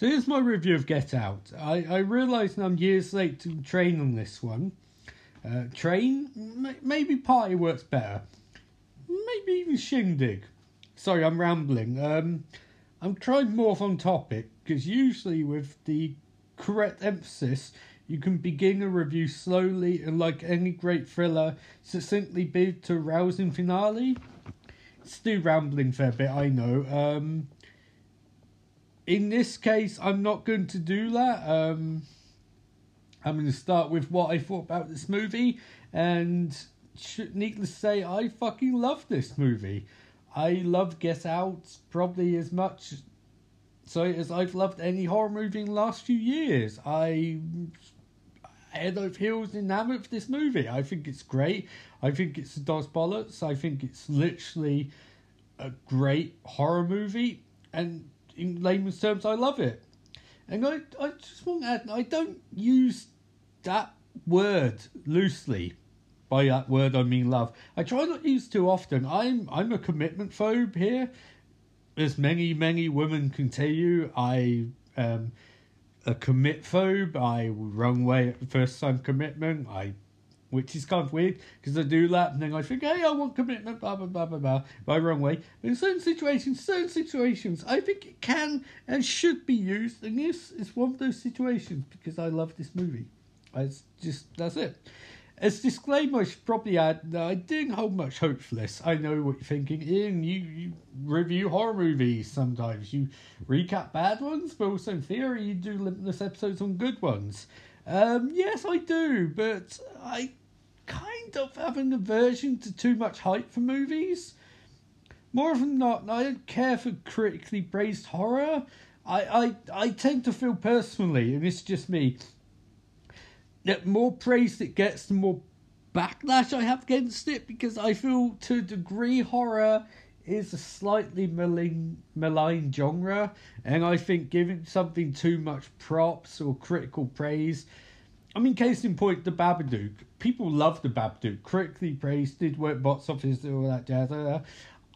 So here's my review of Get Out. I, I realise I'm years late to train on this one. Uh, train? M- maybe Party works better. Maybe even Shindig. Sorry, I'm rambling. Um, I'm trying more on topic because usually with the correct emphasis, you can begin a review slowly and, like any great thriller, succinctly build to a rousing finale. It's Still rambling for a bit, I know. Um, in this case, I'm not going to do that. Um, I'm going to start with what I thought about this movie, and needless to say, I fucking love this movie. I love Get Out probably as much so as I've loved any horror movie in the last few years. I head over heels enamored of this movie. I think it's great. I think it's a DOS bollocks. I think it's literally a great horror movie, and in layman's terms, I love it. And I, I just want to add, I don't use that word loosely. By that word, I mean love. I try not to use too often. I'm I'm a commitment phobe here, as many many women can tell you. I am a commit phobe. I run away at first sign commitment. I which is kind of weird because I do that and then I think, hey, I want commitment, blah, blah, blah, blah, blah, by wrong way. But in certain situations, certain situations, I think it can and should be used, and this is one of those situations because I love this movie. It's just, that's it. As disclaimer, I should probably add that I didn't hold much hope for this. I know what you're thinking. Ian, you, you review horror movies sometimes. You recap bad ones, but also in theory, you do limitless episodes on good ones. Um, yes, I do, but I kind of have an aversion to too much hype for movies. More than not, I don't care for critically praised horror. I, I, I tend to feel personally, and it's just me, that more praise it gets, the more backlash I have against it because I feel to a degree horror is a slightly malign, malign genre, and I think giving something too much props or critical praise I mean, case in point, the Babadook. People love the Babadook. Critically praised, did work box office, all that jazz.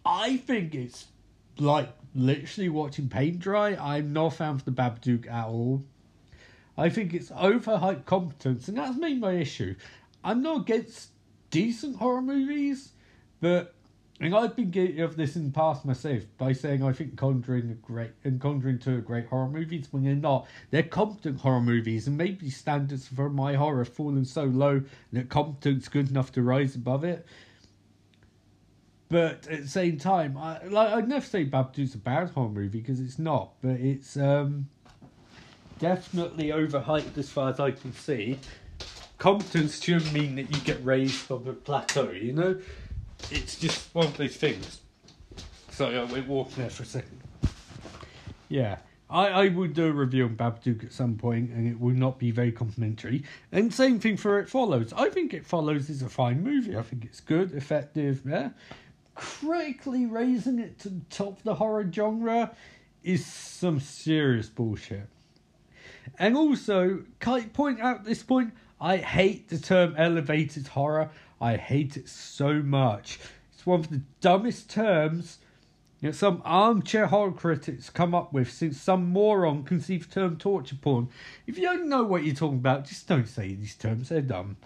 I think it's like literally watching paint dry. I'm not a fan of the Babadook at all. I think it's overhyped competence, and that's made my issue. I'm not against decent horror movies, but and I've been guilty of this in the past myself by saying I think Conjuring a great and Conjuring two are great horror movies when they're not. They're competent horror movies, and maybe standards for my horror have fallen so low that competence good enough to rise above it. But at the same time, I like I'd never say Babadook's a bad horror movie because it's not, but it's um definitely overhyped as far as I can see. Competence shouldn't mean that you get raised from a plateau, you know it's just one of these things. Sorry, I went walking there for a second. Yeah, I, I would do a review on Babadook at some point, and it will not be very complimentary. And same thing for It Follows. I think It Follows is a fine movie. I think it's good, effective. Yeah, critically raising it to the top of the horror genre is some serious bullshit. And also, can I point out this point, I hate the term elevated horror. I hate it so much. It's one of the dumbest terms you know, some armchair horror critics come up with since some moron conceived term torture porn. If you don't know what you're talking about, just don't say these terms, they're dumb.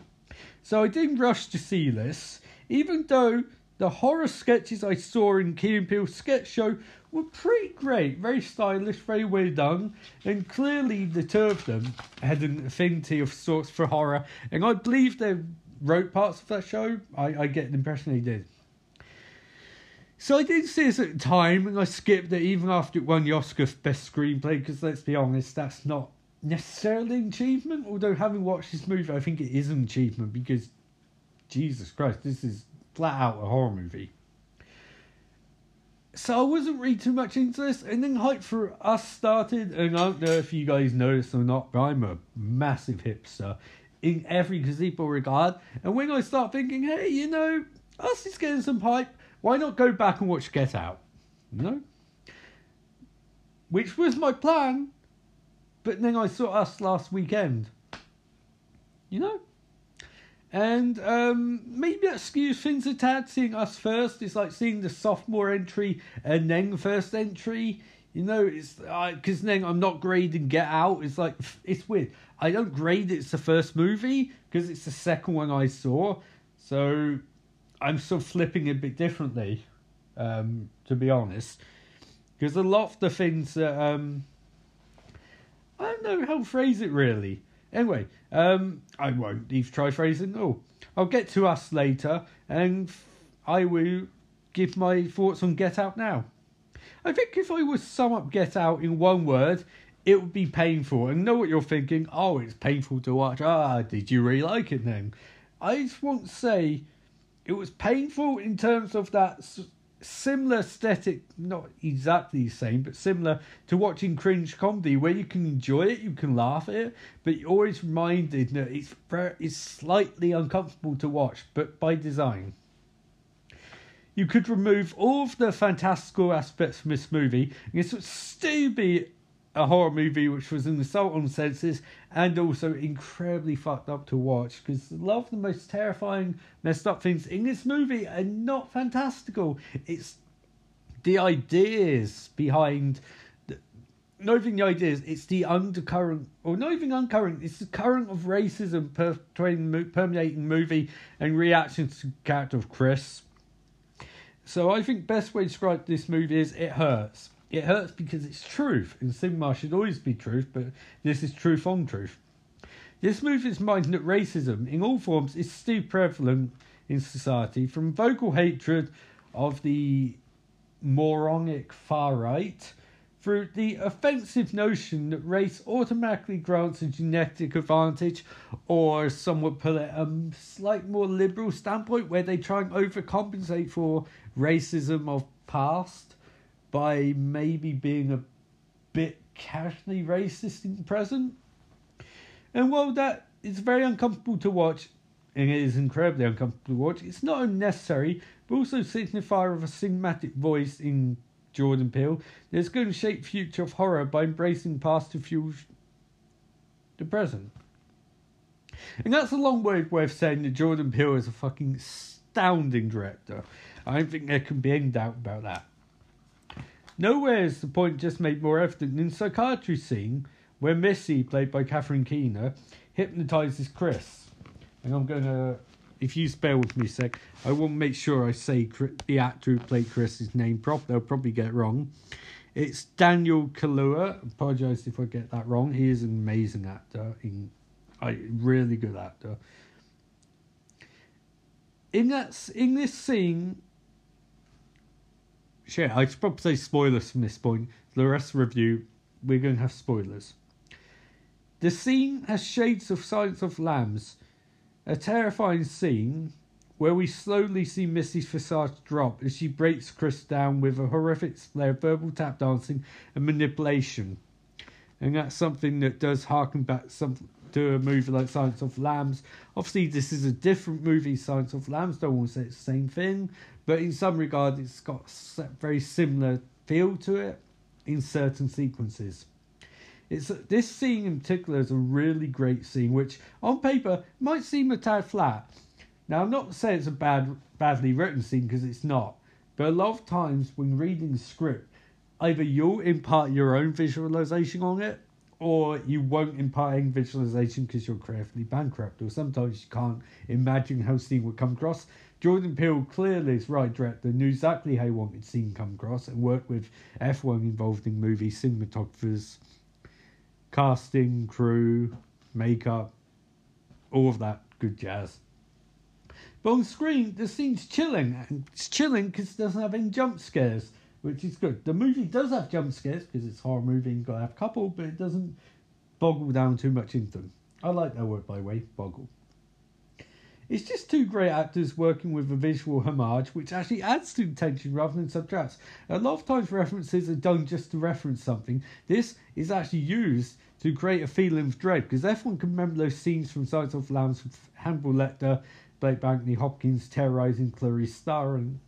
So I didn't rush to see this, even though the horror sketches I saw in Key and Peele's sketch show were pretty great, very stylish, very well done, and clearly the two of them had an affinity of sorts for horror, and I believe they're wrote parts of that show. I, I get the impression he did. So I did see this at the time, and I skipped it even after it won the Oscar for Best Screenplay, because let's be honest, that's not necessarily an achievement. Although having watched this movie, I think it is an achievement, because Jesus Christ, this is flat out a horror movie. So I wasn't really too much into this, and then Hype for Us started, and I don't know if you guys noticed or not, but I'm a massive hipster in every gazebo regard. And when I start thinking, hey, you know, us is getting some hype, why not go back and watch Get Out? You know? Which was my plan, but then I saw us last weekend. You know? And um, maybe that skews things a tad. Seeing us first is like seeing the sophomore entry and then the first entry. You know, it's because then I'm not grading Get Out. It's like it's weird. I don't grade it's the first movie because it's the second one I saw, so I'm still flipping it a bit differently. Um, to be honest, because a lot of the things that um, I don't know how to phrase it really. Anyway, um, I won't even try phrasing. Oh, I'll get to us later, and I will give my thoughts on Get Out now. I think if I was sum up Get Out in one word, it would be painful. And know what you're thinking? Oh, it's painful to watch. Ah, did you really like it then? I just want to say it was painful in terms of that similar aesthetic, not exactly the same, but similar to watching cringe comedy, where you can enjoy it, you can laugh at it, but you're always reminded that it's it's slightly uncomfortable to watch, but by design. You could remove all of the fantastical aspects from this movie, and it would still be a horror movie which was an assault on senses and also incredibly fucked up to watch because a lot of the most terrifying, messed up things in this movie are not fantastical. It's the ideas behind. Not even the ideas, it's the undercurrent, or not even undercurrent, it's the current of racism permeating, permeating movie and reactions to the character of Chris. So I think best way to describe this movie is it hurts it hurts because it's truth, and cinema should always be truth, but this is truth on truth. This movie's mind that racism, in all forms, is still prevalent in society, from vocal hatred of the moronic far right through the offensive notion that race automatically grants a genetic advantage, or some would put it, a um, slight more liberal standpoint where they try and overcompensate for racism of past by maybe being a bit casually racist in the present. And while that is very uncomfortable to watch, and it is incredibly uncomfortable to watch, it's not unnecessary, but also signifier of a cinematic voice in Jordan Peele that's going to shape future of horror by embracing past to fuel the present. And that's a long way of saying that Jordan Peele is a fucking astounding director. I don't think there can be any doubt about that. Nowhere is the point just made more evident in the psychiatry scene where Missy, played by Catherine Keener, hypnotizes Chris. And I'm going to, if you spare with me a sec, I will make sure I say the actor who played Chris's name properly. I'll probably get it wrong. It's Daniel Kaluuya. Apologise if I get that wrong. He is an amazing actor. In, a really good actor. In that, in this scene, shit, I should probably say spoilers from this point. The rest of the review, we're going to have spoilers. The scene has shades of Silence of Lambs, a terrifying scene where we slowly see Missy's facade drop as she breaks Chris down with a horrific display of verbal tap dancing and manipulation. And that's something that does harken back some to a movie like Silence of Lambs. Obviously, this is a different movie, Silence of Lambs. Don't want to say it's the same thing, but in some regard, it's got a very similar feel to it in certain sequences. It's this scene in particular is a really great scene, which on paper might seem a tad flat. Now, I'm not saying it's a bad, badly written scene because it's not, but a lot of times when reading script, either you'll impart your own visualization on it, or you won't impart any visualization because you're creatively bankrupt, or sometimes you can't imagine how scene would come across. Jordan Peele clearly is right director, knew exactly how he wanted scene come across, and worked with everyone involved in movie cinematographers, casting, crew, makeup, all of that good jazz. But on screen, the scene's chilling, and it's chilling because it doesn't have any jump scares, which is good. The movie does have jump scares because it's horror movie and got to have a couple, but it doesn't boggle down too much into them. I like that word, by the way, boggle. It's just two great actors working with a visual homage, which actually adds to the tension rather than subtracts. A lot of times references are done just to reference something. This is actually used to create a feeling of dread, because everyone can remember those scenes from Silence of Lambs with Hannibal Lecter, by Anthony Hopkins, terrorizing Clarice Starling,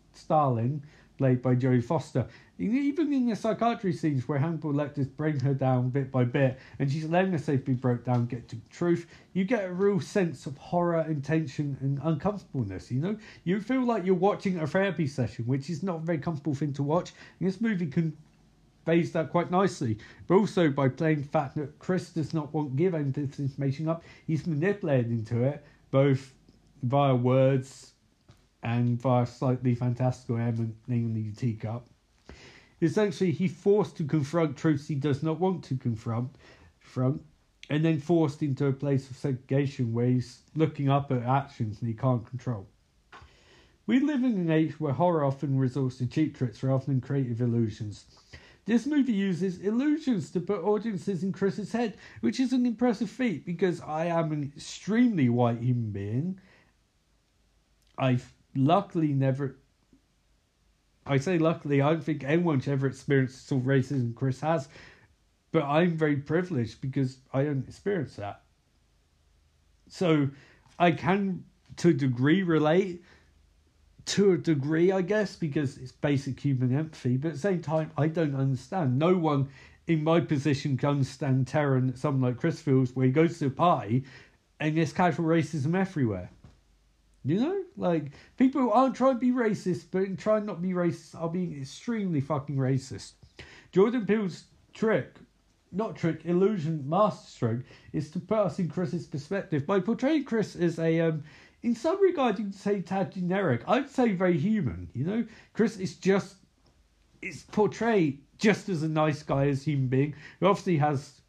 played by Jodie Foster. Even in the psychiatry scenes where Hannibal Lecter's bring her down bit by bit and she's letting herself be broke down, get to truth, you get a real sense of horror and tension and uncomfortableness, you know? You feel like you're watching a therapy session, which is not a very comfortable thing to watch. And this movie can conveys that quite nicely. But also by playing the fact that Chris does not want to give any this information up, he's manipulated into it, both via words and via slightly fantastical emanating the teacup. Essentially, he's forced to confront truths he does not want to confront, front, and then forced into a place of segregation where he's looking up at actions and he can't control. We live in an age where horror often resorts to cheap tricks rather than creative illusions. This movie uses illusions to put audiences in Chris's head, which is an impressive feat because I am an extremely white human being. I've luckily never. I say luckily, I don't think anyone should ever experience the sort of racism Chris has, but I'm very privileged because I don't experience that. So I can, to a degree, relate to a degree, I guess, because it's basic human empathy. But at the same time, I don't understand. No one in my position can understand terror and someone like Chris feels where he goes to a party and there's casual racism everywhere. You know, like people aren't trying to be racist, but trying not to be racist are being extremely fucking racist. Jordan Peele's trick, not trick, illusion, masterstroke, is to put us in Chris's perspective by portraying Chris as a um, in some regard, you would say tad generic. I'd say very human. You know, Chris is just is portrayed just as a nice guy, as human being who obviously has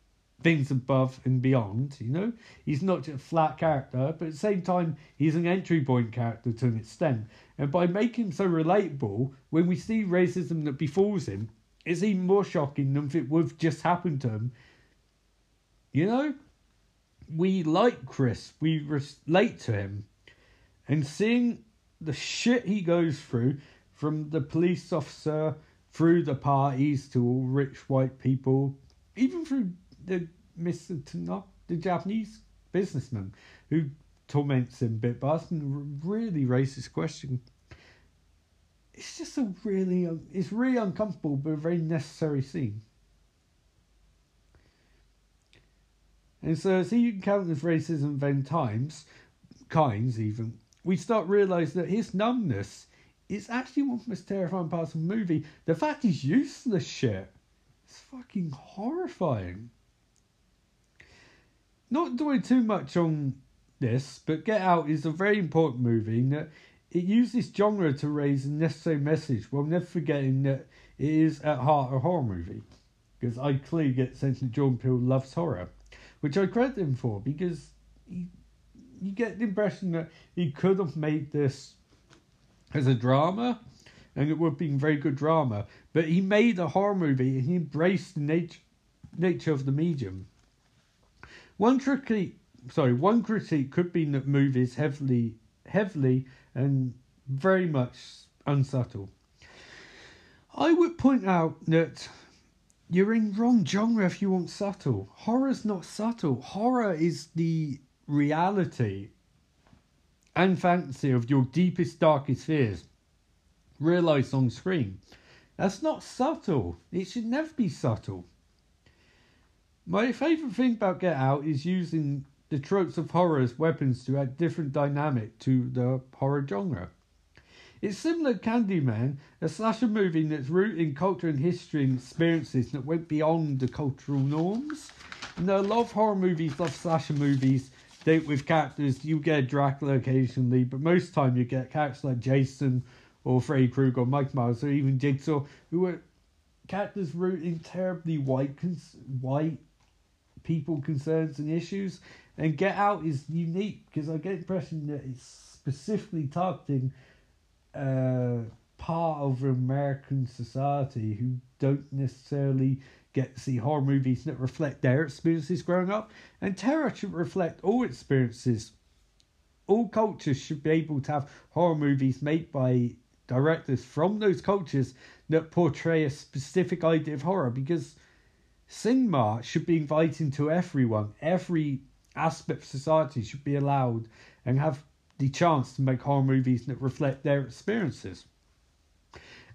things above and beyond. You know, he's not just a flat character, but at the same time, he's an entry point character to an extent. And by making him so relatable, when we see racism that befalls him, it's even more shocking than if it would have just happened to him. You know, we like Chris, we relate to him and seeing the shit he goes through from the police officer through the parties to all rich white people, even through the Mr. Tanaka, the Japanese businessman who torments him a bit by asking a really racist question. It's just a really, it's really uncomfortable but a very necessary scene. And so as he encounters racism then times, kinds even, we start realizing that his numbness is actually one of the most terrifying parts of the movie. The fact he's useless shit. It's fucking horrifying. Not doing too much on this, but Get Out is a very important movie that it uses genre to raise a necessary message while never forgetting that it is at heart a horror movie. Because I clearly get the sense that Jordan Peele loves horror, which I credit him for because he you get the impression that he could have made this as a drama, and it would have been very good drama. But he made a horror movie, and he embraced the nature nature of the medium. One critique, sorry, one critique could be that movies heavily, heavily, and very much unsubtle. I would point out that you're in wrong genre if you want subtle. Horror's not subtle. Horror is the reality and fantasy of your deepest, darkest fears realized on screen. That's not subtle. It should never be subtle. My favourite thing about Get Out is using the tropes of horror as weapons to add different dynamic to the horror genre. It's similar to Candyman, a slasher movie that's rooted in culture and history and experiences that went beyond the cultural norms. There are a lot of horror movies, love slasher movies date with characters. You get Dracula occasionally, but most time you get characters like Jason or Freddy Krueger or Mike Myers or even Jigsaw, who are characters rooted in terribly white white people concerns and issues. And Get Out is unique because I get the impression that it's specifically targeting uh, part of American society who don't necessarily get to see horror movies that reflect their experiences growing up, and terror should reflect all experiences. All cultures should be able to have horror movies made by directors from those cultures that portray a specific idea of horror because cinema should be inviting to everyone. Every aspect of society should be allowed and have the chance to make horror movies that reflect their experiences.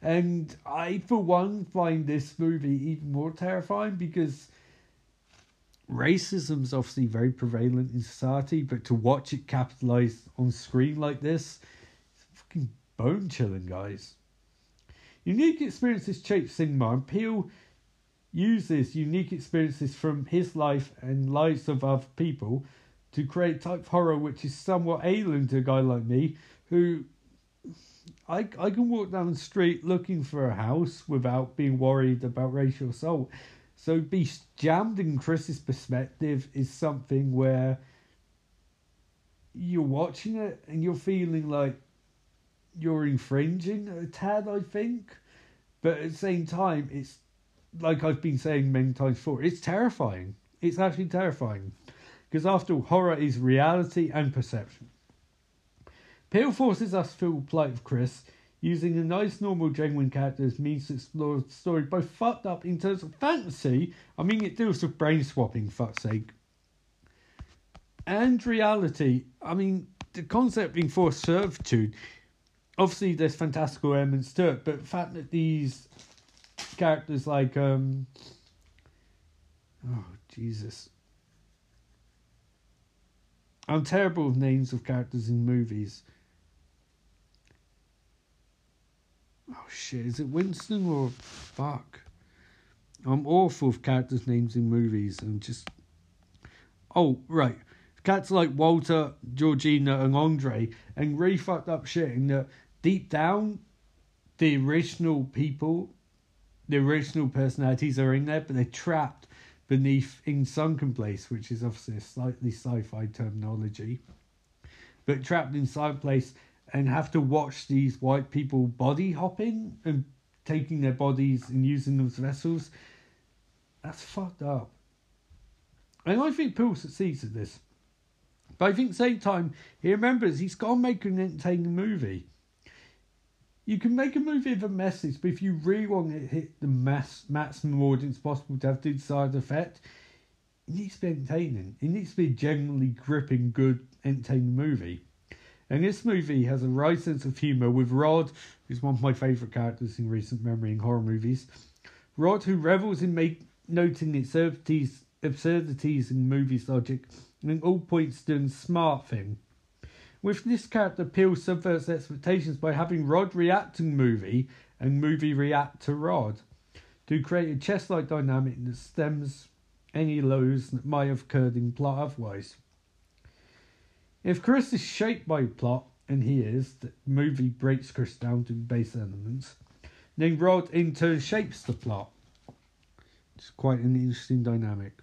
And I, for one, find this movie even more terrifying because racism is obviously very prevalent in society, but to watch it capitalized on screen like this, it's fucking bone chilling, guys. Unique experiences shape cinema, and Peele uses unique experiences from his life and lives of other people to create type horror which is somewhat alien to a guy like me who I, I can walk down the street looking for a house without being worried about racial assault. So be jammed in Chris's perspective is something where you're watching it and you're feeling like you're infringing a tad, I think. But at the same time, it's like I've been saying many times before, it's terrifying. It's actually terrifying. Because after all, horror is reality and perception. Peele forces us to feel the plight of Chris, using a nice, normal, genuine character as means to explore the story both fucked up in terms of fantasy, I mean, it deals with brain swapping, fuck's sake, and reality. I mean, the concept being forced servitude, obviously, there's fantastical elements to it, but the fact that these characters like, um, oh, Jesus. I'm terrible with names of characters in movies. Oh shit, is it Winston or fuck? I'm awful with characters' names in movies and just. Oh, right. Cats like Walter, Georgina, and Andre, and really fucked up shit in that deep down, the original people, the original personalities are in there, but they're trapped beneath in sunken place, which is obviously a slightly sci-fi terminology. But trapped inside place and have to watch these white people body hopping and taking their bodies and using them as vessels. That's fucked up. And I think Peele succeeds at this. But I think at the same time, he remembers he's got to make an entertaining movie. You can make a movie with a message, but if you really want it to hit the mass maximum audience possible to have the desired effect, it needs to be entertaining. It needs to be a genuinely gripping, good, entertaining movie. And this movie has a right sense of humour with Rod, who's one of my favourite characters in recent memory in horror movies. Rod, who revels in make, noting the absurdities, absurdities in movies' logic and all points doing smart thing. With this character, Peele subverts expectations by having Rod react to movie and movie react to Rod to create a chess like dynamic that stems any lows that might have occurred in plot otherwise. If Chris is shaped by plot, and he is, the movie breaks Chris down to base elements, then Rod in turn shapes the plot. It's quite an interesting dynamic.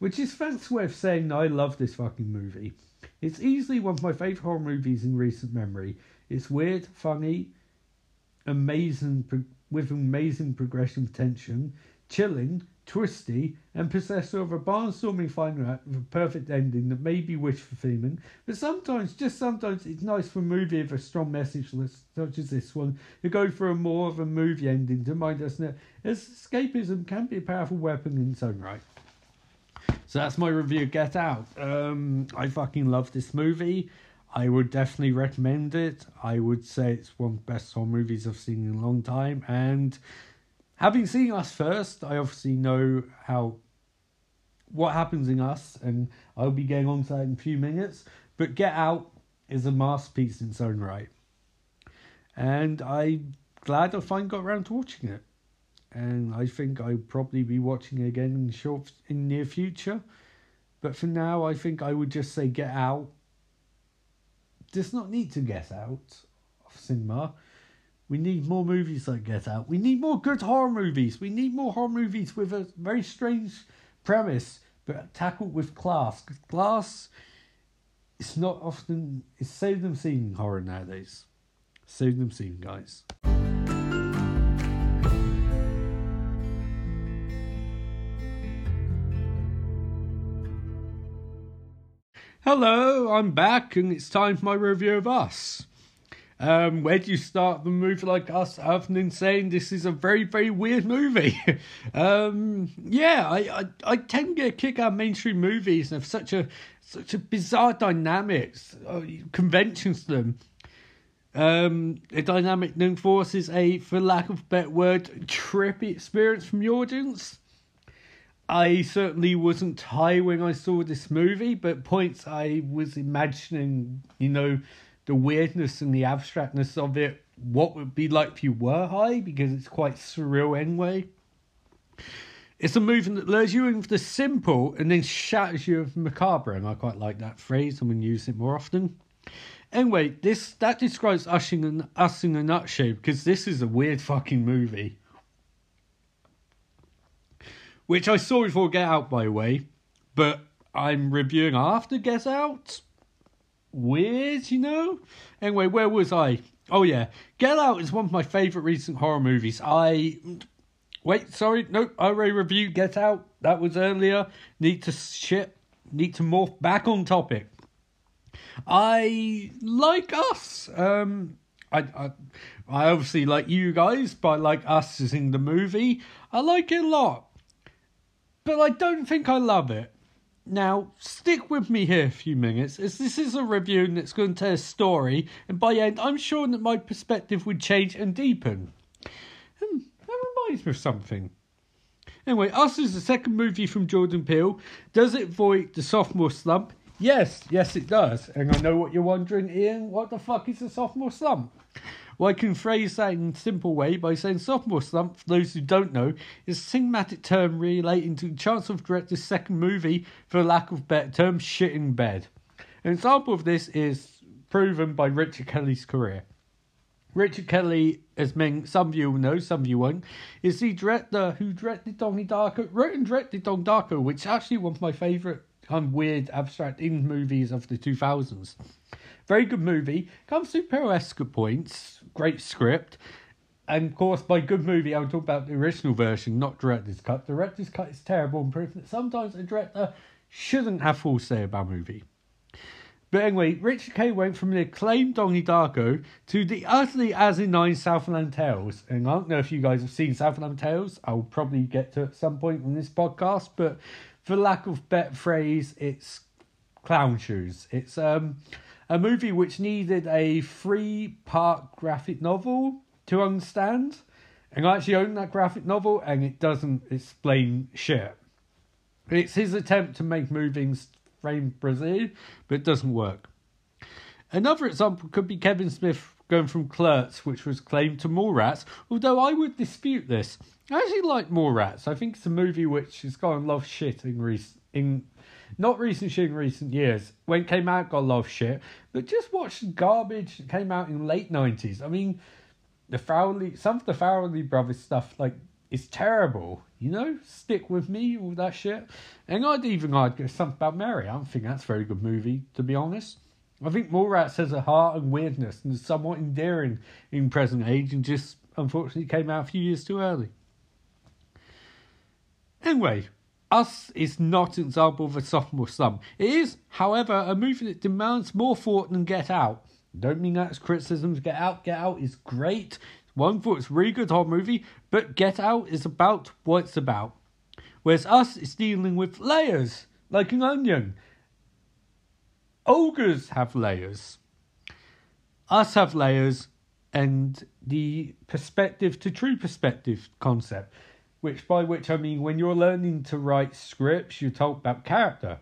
Which is fancy way of saying I love this fucking movie. It's easily one of my favourite horror movies in recent memory. It's weird, funny, amazing, with amazing progression of tension, chilling, twisty, and possessor of a barnstorming final with a perfect ending that may be wish fulfilling. But sometimes, just sometimes, it's nice for a movie with a strong message such as this one to go for a more of a movie ending to remind us that escapism can be a powerful weapon in its own right. So that's my review Get Out. Um, I fucking love this movie. I would definitely recommend it. I would say it's one of the best horror movies I've seen in a long time. And having seen Us first, I obviously know how what happens in Us, and I'll be getting on to that in a few minutes. But Get Out is a masterpiece in its own right. And I'm glad I finally got around to watching it and I think I'll probably be watching again in short in near future. But for now, I think I would just say Get Out. Does not need to get out of cinema. We need more movies like Get Out. We need more good horror movies. We need more horror movies with a very strange premise, but tackled with class. Because class, it's not often. It's seldom seen horror nowadays. Seldom seen, guys. Hello, I'm back, and it's time for my review of Us. Um, where do you start the movie like Us other than saying this is a very, very weird movie? um, yeah, I, I, I tend to get a kick out of mainstream movies and have such a such a bizarre dynamics, uh, conventions to them. Um, a dynamic that enforces a, for lack of a better word, trippy experience from the audience. I certainly wasn't high when I saw this movie, but points I was imagining, you know, the weirdness and the abstractness of it, what would be like if you were high, because it's quite surreal anyway. It's a movie that lures you in with the simple and then shatters you with macabre, and I quite like that phrase. I'm going to use it more often. Anyway, this that describes us in, us in a nutshell because this is a weird fucking movie. Which I saw before Get Out, by the way, but I'm reviewing after Get Out. Weird, you know? Anyway, where was I? Oh, yeah. Get Out is one of my favourite recent horror movies. I. Wait, sorry, nope, I already reviewed Get Out. That was earlier. Need to shit. Need to morph back on topic. I like us. Um, I, I, I obviously like you guys, but I like us as in the movie. I like it a lot, but I don't think I love it. Now, stick with me here a few minutes, as this is a review and it's going to tell a story, and by the end, I'm sure that my perspective would change and deepen. Hmm, that reminds me of something. Anyway, Us is the second movie from Jordan Peele. Does it avoid the sophomore slump? Yes, yes, it does. And I know what you're wondering, Ian. What the fuck is a sophomore slump? Well, I can phrase that in a simple way by saying sophomore slump, for those who don't know, is a cinematic term relating to the chance of director's second movie, for lack of better term, shit in bed. An example of this is proven by Richard Kelly's career. Richard Kelly, as many, some of you will know, some of you won't, is the director who directed Donnie Darko, wrote and directed Donnie Darko, which is actually one of my favourite kind of weird abstract in movies of the 2000s. Very good movie. Comes to esque points. Great script. And of course, by good movie, I would talk about the original version, not director's cut. Director's cut is terrible and proof that sometimes a director shouldn't have full say about a movie. But anyway, Richard K went from the acclaimed Donnie Darko to the utterly asinine Southland Tales. And I don't know if you guys have seen Southland Tales. I'll probably get to at some point in this podcast. But for lack of better phrase, it's clown shoes. It's um a movie which needed a three part graphic novel to understand. And I actually own that graphic novel and it doesn't explain shit. It's his attempt to make movies frame Brazil, but it doesn't work. Another example could be Kevin Smith going from Clerks, which was claimed to Mallrats, although I would dispute this. I actually like Mallrats. I think it's a movie which has gotten a lot of shit in, recent in not recent shit in recent years. When it came out, got a lot of shit. But just watch garbage that came out in late nineties. I mean, the Farrelly, some of the Farrelly brothers stuff, like, is terrible. You know, stick with me, all that shit. And I'd even argue something about Mary. I don't think that's a very good movie, to be honest. I think Mallrats has a heart and weirdness and is somewhat endearing in present age and just unfortunately came out a few years too early. Anyway, us is not an example of a sophomore slump. It is, however, a movie that demands more thought than Get Out. Don't mean that as criticisms. Get Out, Get Out is great. One for it's really good horror movie, but Get Out is about what it's about. Whereas Us is dealing with layers, like an onion. Ogres have layers. Us have layers, and the perspective to true perspective concept which by which I mean when you're learning to write scripts, you talk about character.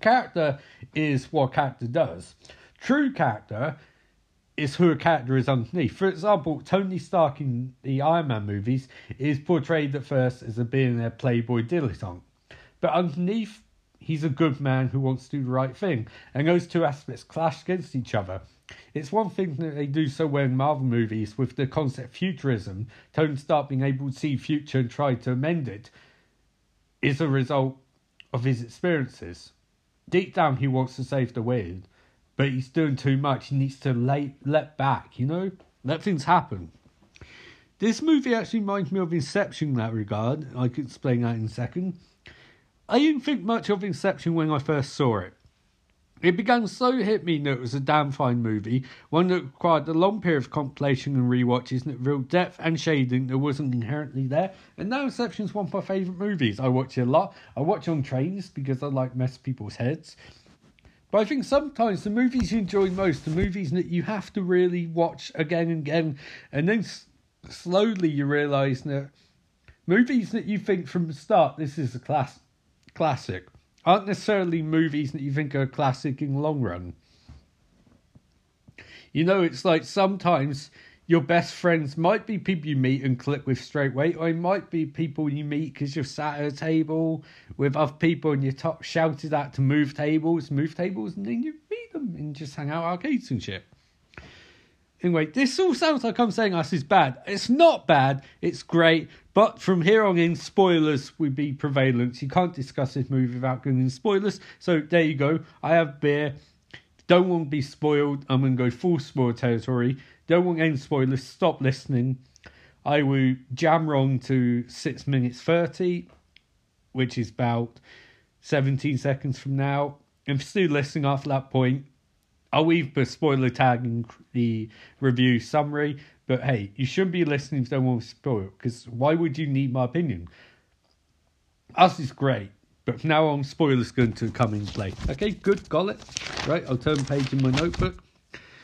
Character is what character does. True character is who a character is underneath. For example, Tony Stark in the Iron Man movies is portrayed at first as a billionaire playboy dilettante. But underneath, he's a good man who wants to do the right thing. And those two aspects clash against each other. It's one thing that they do so well in Marvel movies with the concept futurism, Tony Stark being able to see future and try to amend it, is a result of his experiences. Deep down, he wants to save the world, but he's doing too much. He needs to lay, let back, you know? Let things happen. This movie actually reminds me of Inception in that regard. I can explain that in a second. I didn't think much of Inception when I first saw it. It began so hit me that it was a damn fine movie, one that required a long period of contemplation and rewatches and it revealed depth and shading that wasn't inherently there. And now Inception's one of my favourite movies. I watch it a lot. I watch on trains because I like mess people's heads. But I think sometimes the movies you enjoy most, the movies that you have to really watch again and again, and then s- slowly you realise that movies that you think from the start, this is a class classic aren't necessarily movies that you think are classic in the long run. You know, it's like sometimes your best friends might be people you meet and click with straight away, or it might be people you meet because you're sat at a table with other people and you're t- shouted at to move tables, move tables, and then you meet them and just hang out arcades and shit. Anyway, this all sounds like I'm saying us is bad. It's not bad, it's great, but from here on in, spoilers will be prevalent. You can't discuss this movie without going in spoilers. So there you go. I have beer. Don't want to be spoiled. I'm going to go full spoiler territory. Don't want any spoilers. Stop listening. I will jam wrong to 6 minutes 30, which is about 17 seconds from now. If you're still listening after that point, Oh, I'll leave the uh, spoiler tag in the review summary, but hey, you shouldn't be listening if someone don't want to spoil, it, because why would you need my opinion? Us is great, but now on, spoilers going to come in play. Okay, good, got it. Right, I'll turn page in my notebook.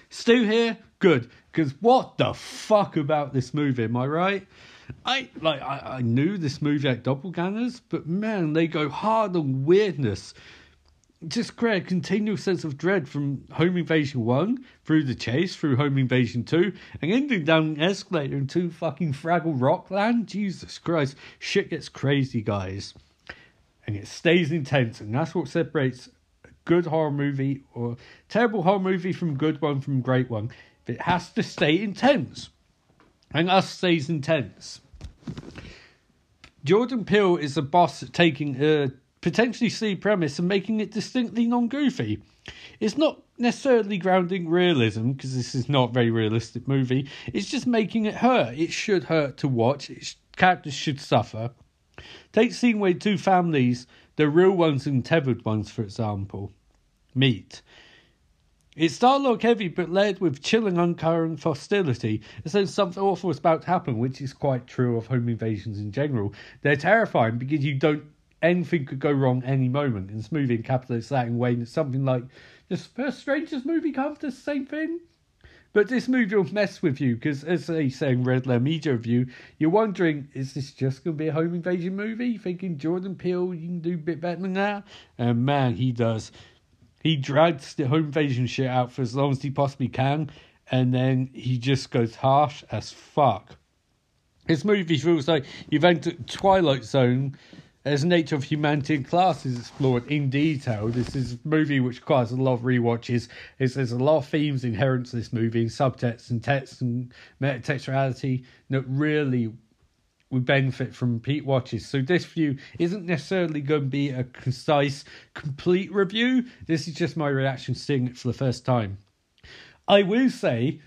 Stu here, good, because what the fuck about this movie, am I right? I like I, I knew this movie had doppelgangers, but man, they go hard on weirdness. Just create a continual sense of dread from Home Invasion 1 through the chase, through Home Invasion 2, and ending down an escalator into fucking Fraggle Rockland. Jesus Christ, shit gets crazy, guys. And it stays intense, and that's what separates a good horror movie or terrible horror movie from good one from great one. It has to stay intense. And us stays intense. Jordan Peele is a boss taking a potentially silly premise and making it distinctly non goofy. It's not necessarily grounding realism because this is not a very realistic movie. It's just making it hurt. It should hurt to watch. Its characters should suffer. Take scene where two families, the real ones and tethered ones, for example, meet. It's dialogue heavy but led with chilling, uncurrent hostility, as though something awful is about to happen, which is quite true of home invasions in general. They're terrifying because you don't anything could go wrong any moment. And this movie in a way that's something like the first Strangers movie covers the same thing. But this movie will mess with you because, as they say in Red Letter Media Review, you're wondering, is this just going to be a home invasion movie? Thinking Jordan Peele, you can do a bit better than that? And man, he does. He drags the home invasion shit out for as long as he possibly can, and then he just goes harsh as fuck. This movie feels like you've entered Twilight Zone as nature of humanity and class is explored in detail. This is a movie which requires a lot of rewatches. It's, there's a lot of themes inherent to this movie, and subtext and text and metatextuality that really would benefit from repeat watches. So this view isn't necessarily going to be a concise, complete review. This is just my reaction seeing it for the first time. I will say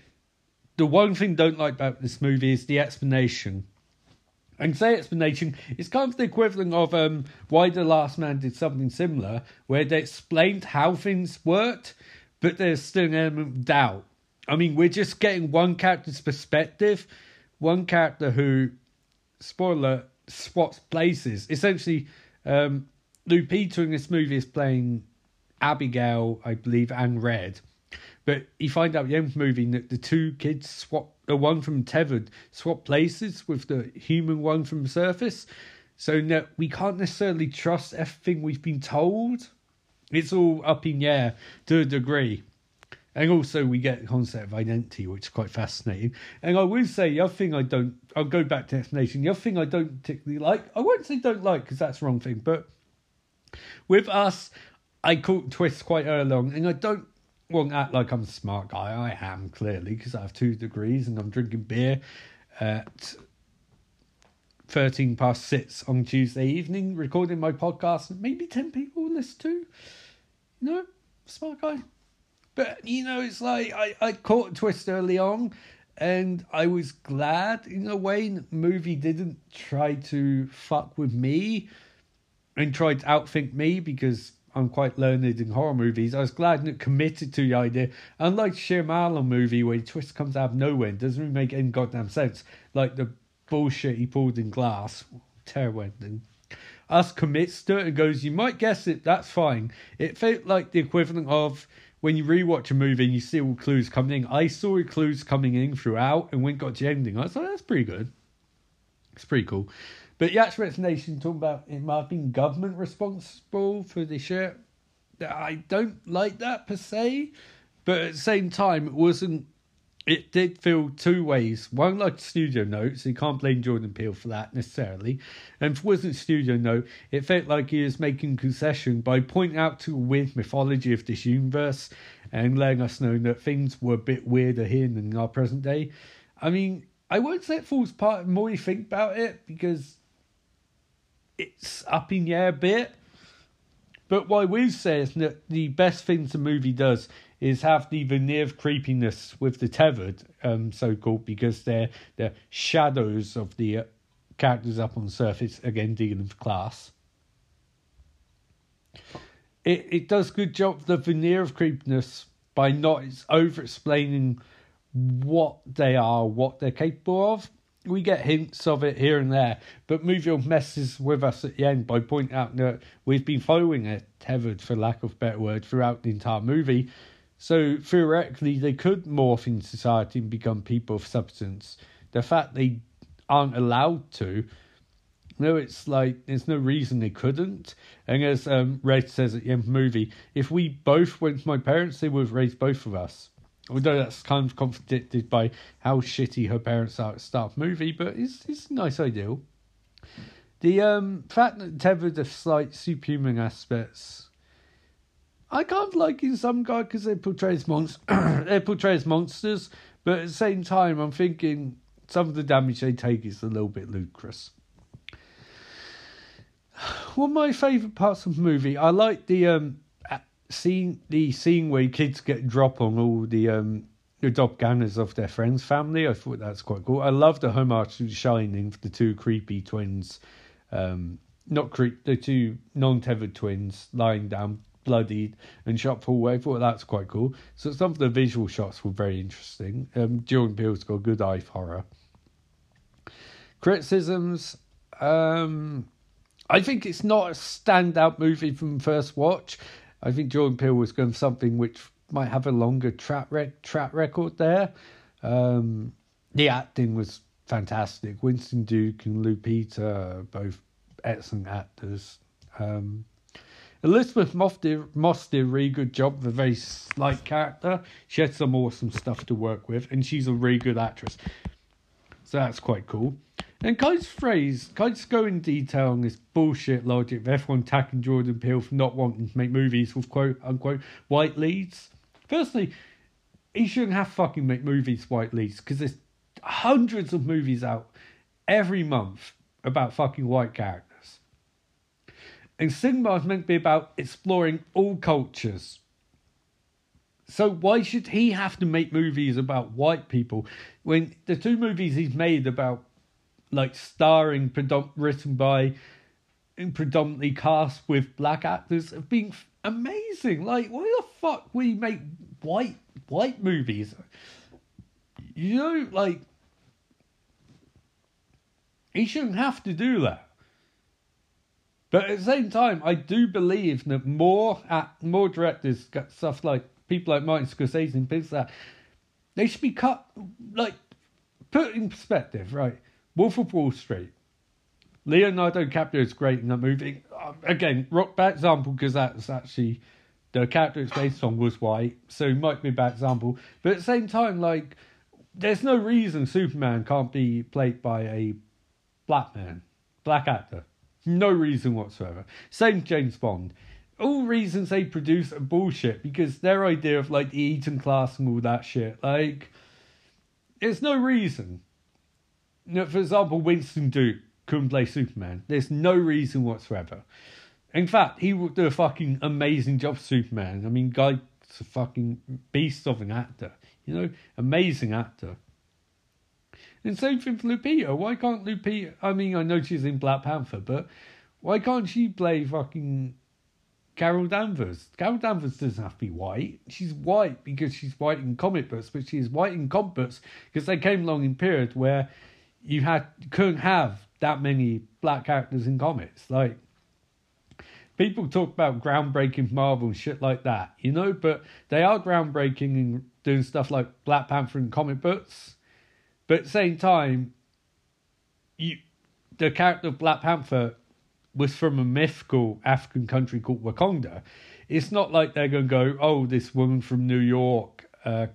the one thing I don't like about this movie is the explanation. And say explanation is kind of the equivalent of um, Y: The Last Man did something similar, where they explained how things worked, but there's still an element of doubt. I mean, we're just getting one character's perspective, one character who spoiler swaps places. Essentially, um, Lupita in this movie is playing Abigail, I believe, and Red. But you find out at the end of the movie that the two kids swap, the one from Tethered swap places with the human one from surface. So that we can't necessarily trust everything we've been told. It's all up in the air to a degree. And also, we get the concept of identity, which is quite fascinating. And I will say, the other thing I don't, I'll go back to explanation. The other thing I don't particularly like, I won't say don't like because that's the wrong thing, but with us, I caught twists quite early on, and I don't want to act like I'm a smart guy. I am clearly because I have two degrees and I'm drinking beer at 13 past six on Tuesday evening, recording my podcast. Maybe 10 people will listen to. You know, smart guy. But you know, it's like I, I caught a twist early on, and I was glad in a way the movie didn't try to fuck with me and try to outthink me because I'm quite learned in horror movies. I was glad it committed to the idea. Unlike Shyamalan movie where the twist comes out of nowhere and doesn't really make any goddamn sense, like the bullshit he pulled in Glass, terrible ending. Us commits to it and goes, you might guess it, that's fine. It felt like the equivalent of when you rewatch a movie and you see all clues coming in. I saw clues coming in throughout and went got to the ending. I thought that's pretty good. It's pretty cool. But the actual explanation talking about it might have been government responsible for the shit. I don't like that per se, but at the same time, it wasn't it did feel two ways. One like studio notes, you can't blame Jordan Peele for that necessarily. And if it wasn't studio note, it felt like he was making concession by pointing out to weird mythology of this universe and letting us know that things were a bit weirder here than in our present day. I mean, I won't say it falls apart the more you think about it because it's up in the air a bit. But what we'll say is that the best things the movie does is have the veneer of creepiness with the tethered, um, so called, because they're the shadows of the uh, characters up on the surface. Again, dealing with class. It it does good job the veneer of creepiness by not over explaining what they are, what they're capable of. We get hints of it here and there, but movie messes with us at the end by pointing out that we've been following it tethered, for lack of a better word, throughout the entire movie so theoretically, they could morph in society and become people of substance. The fact they aren't allowed to, no, it's like there's no reason they couldn't. And as um, Red says at the end of the movie, if we both went to my parents, they would have raised both of us. Although that's kind of contradicted by how shitty her parents are at the start of the movie, but it's it's a nice ideal. The um, fact that tethered have slight superhuman aspects I can't like in some guy because they portray as monsters. they portray as monsters, but at the same time, I'm thinking some of the damage they take is a little bit ludicrous. One of my favourite parts of the movie, I like the um scene, the scene where kids get drop on all the um the dopgangers of their friends' family. I thought that's quite cool. I love the homage to Shining the two creepy twins. Um, not creep, the two non-tethered twins lying down bloodied and shot full way. I thought that's quite cool. So some of the visual shots were very interesting. Um, Jordan Peele's got a good eye for horror. Criticisms. Um, I think it's not a standout movie from first watch. I think Jordan Peele was going something which might have a longer track rec- track record there. Um, the acting was fantastic. Winston Duke and Lupita, both excellent actors. Um, Elisabeth Moss did, Moss did a really good job with a very slight character. She had some awesome stuff to work with, and she's a really good actress. So that's quite cool. And I phrase, just go in detail on this bullshit logic of everyone attacking Jordan Peele for not wanting to make movies with quote unquote white leads? Firstly, he shouldn't have fucking make movies white leads because there's hundreds of movies out every month about fucking white characters. And cinema is meant to be about exploring all cultures. So why should he have to make movies about white people when the two movies he's made about like starring written by and predominantly cast with black actors have been amazing. Like why the fuck we make white white movies? You know, like he shouldn't have to do that. But at the same time, I do believe that more at more directors got stuff like people like Martin Scorsese and things like that. They should be cut like put in perspective, right? Wolf of Wall Street. Leonardo DiCaprio is great in that movie. Uh, again, rock bad example because that's actually the character it's based on was white, so it might be a bad example. But at the same time, like, there's no reason Superman can't be played by a black man, black actor. No reason whatsoever. Same James Bond. All reasons they produce are bullshit because their idea of like the Eton class and all that shit, like, there's no reason. You know, for example, Winston Duke couldn't play Superman. There's no reason whatsoever. In fact, he would do a fucking amazing job Superman. I mean, guy's a fucking beast of an actor. You know, amazing actor. And same thing for Lupita. Why can't Lupita? I mean, I know she's in Black Panther, but why can't she play fucking Carol Danvers? Carol Danvers doesn't have to be white. She's white because she's white in comic books, but she's white in comic books because they came along in period where you had couldn't have that many black characters in comics. Like people talk about groundbreaking Marvel and shit like that, you know, but they are groundbreaking in doing stuff like Black Panther in comic books but at the same time, you the character of Black Panther was from a mythical African country called Wakanda. It's not like they're going to go, oh, this woman from New York uh,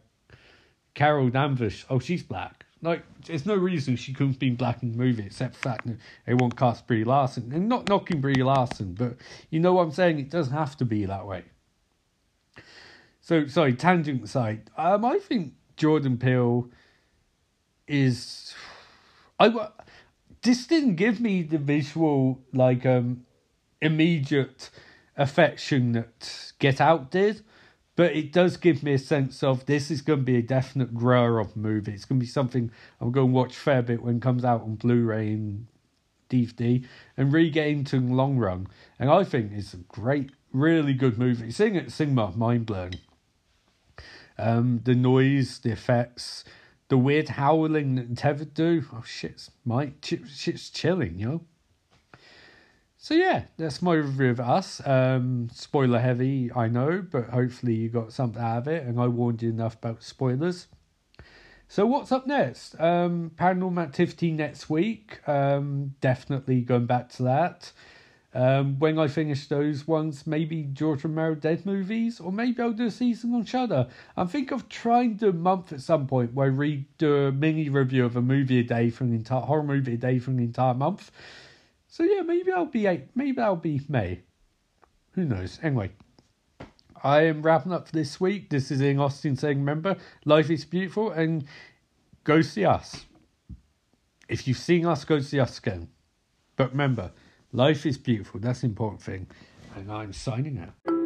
Carol Danvers, oh, she's black. Like, there's no reason she couldn't be black in the movie except fact that they won't cast Brie Larson. And not knocking Brie Larson, but you know what I'm saying? It doesn't have to be that way. So, sorry, tangent aside. Um, I think Jordan Peele is. I this didn't give me the visual like um immediate affection that Get Out did, but it does give me a sense of this is going to be a definite grower of movie. It's going to be something I'm going to watch fair bit when it comes out on Blu-ray and DVD and really to long run. And I think it's a great, really good movie. Seeing it cinema, mind blowing. Um, the noise, the effects, the weird howling that Tethered do. Oh shit, my shit's chilling, you know. So yeah, that's my review of us. Um, spoiler heavy, I know, but hopefully you got something out of it, and I warned you enough about spoilers. So what's up next? Um, Paranormal Activity next week. Um, definitely going back to that. Um, when I finish those ones, maybe George Romero Dead movies, or maybe I'll do a season on Shudder. I'm thinking of trying to a month at some point where I read do a mini review of a movie a day from the entire horror movie a day from the entire month. So yeah, maybe I'll be eight. Maybe I'll be May. Who knows? Anyway, I am wrapping up for this week. This is Ian Austin saying, remember, life is beautiful and go see us. If you've seen us, go see us again. But remember, life is beautiful. That's the important thing. And I'm signing out.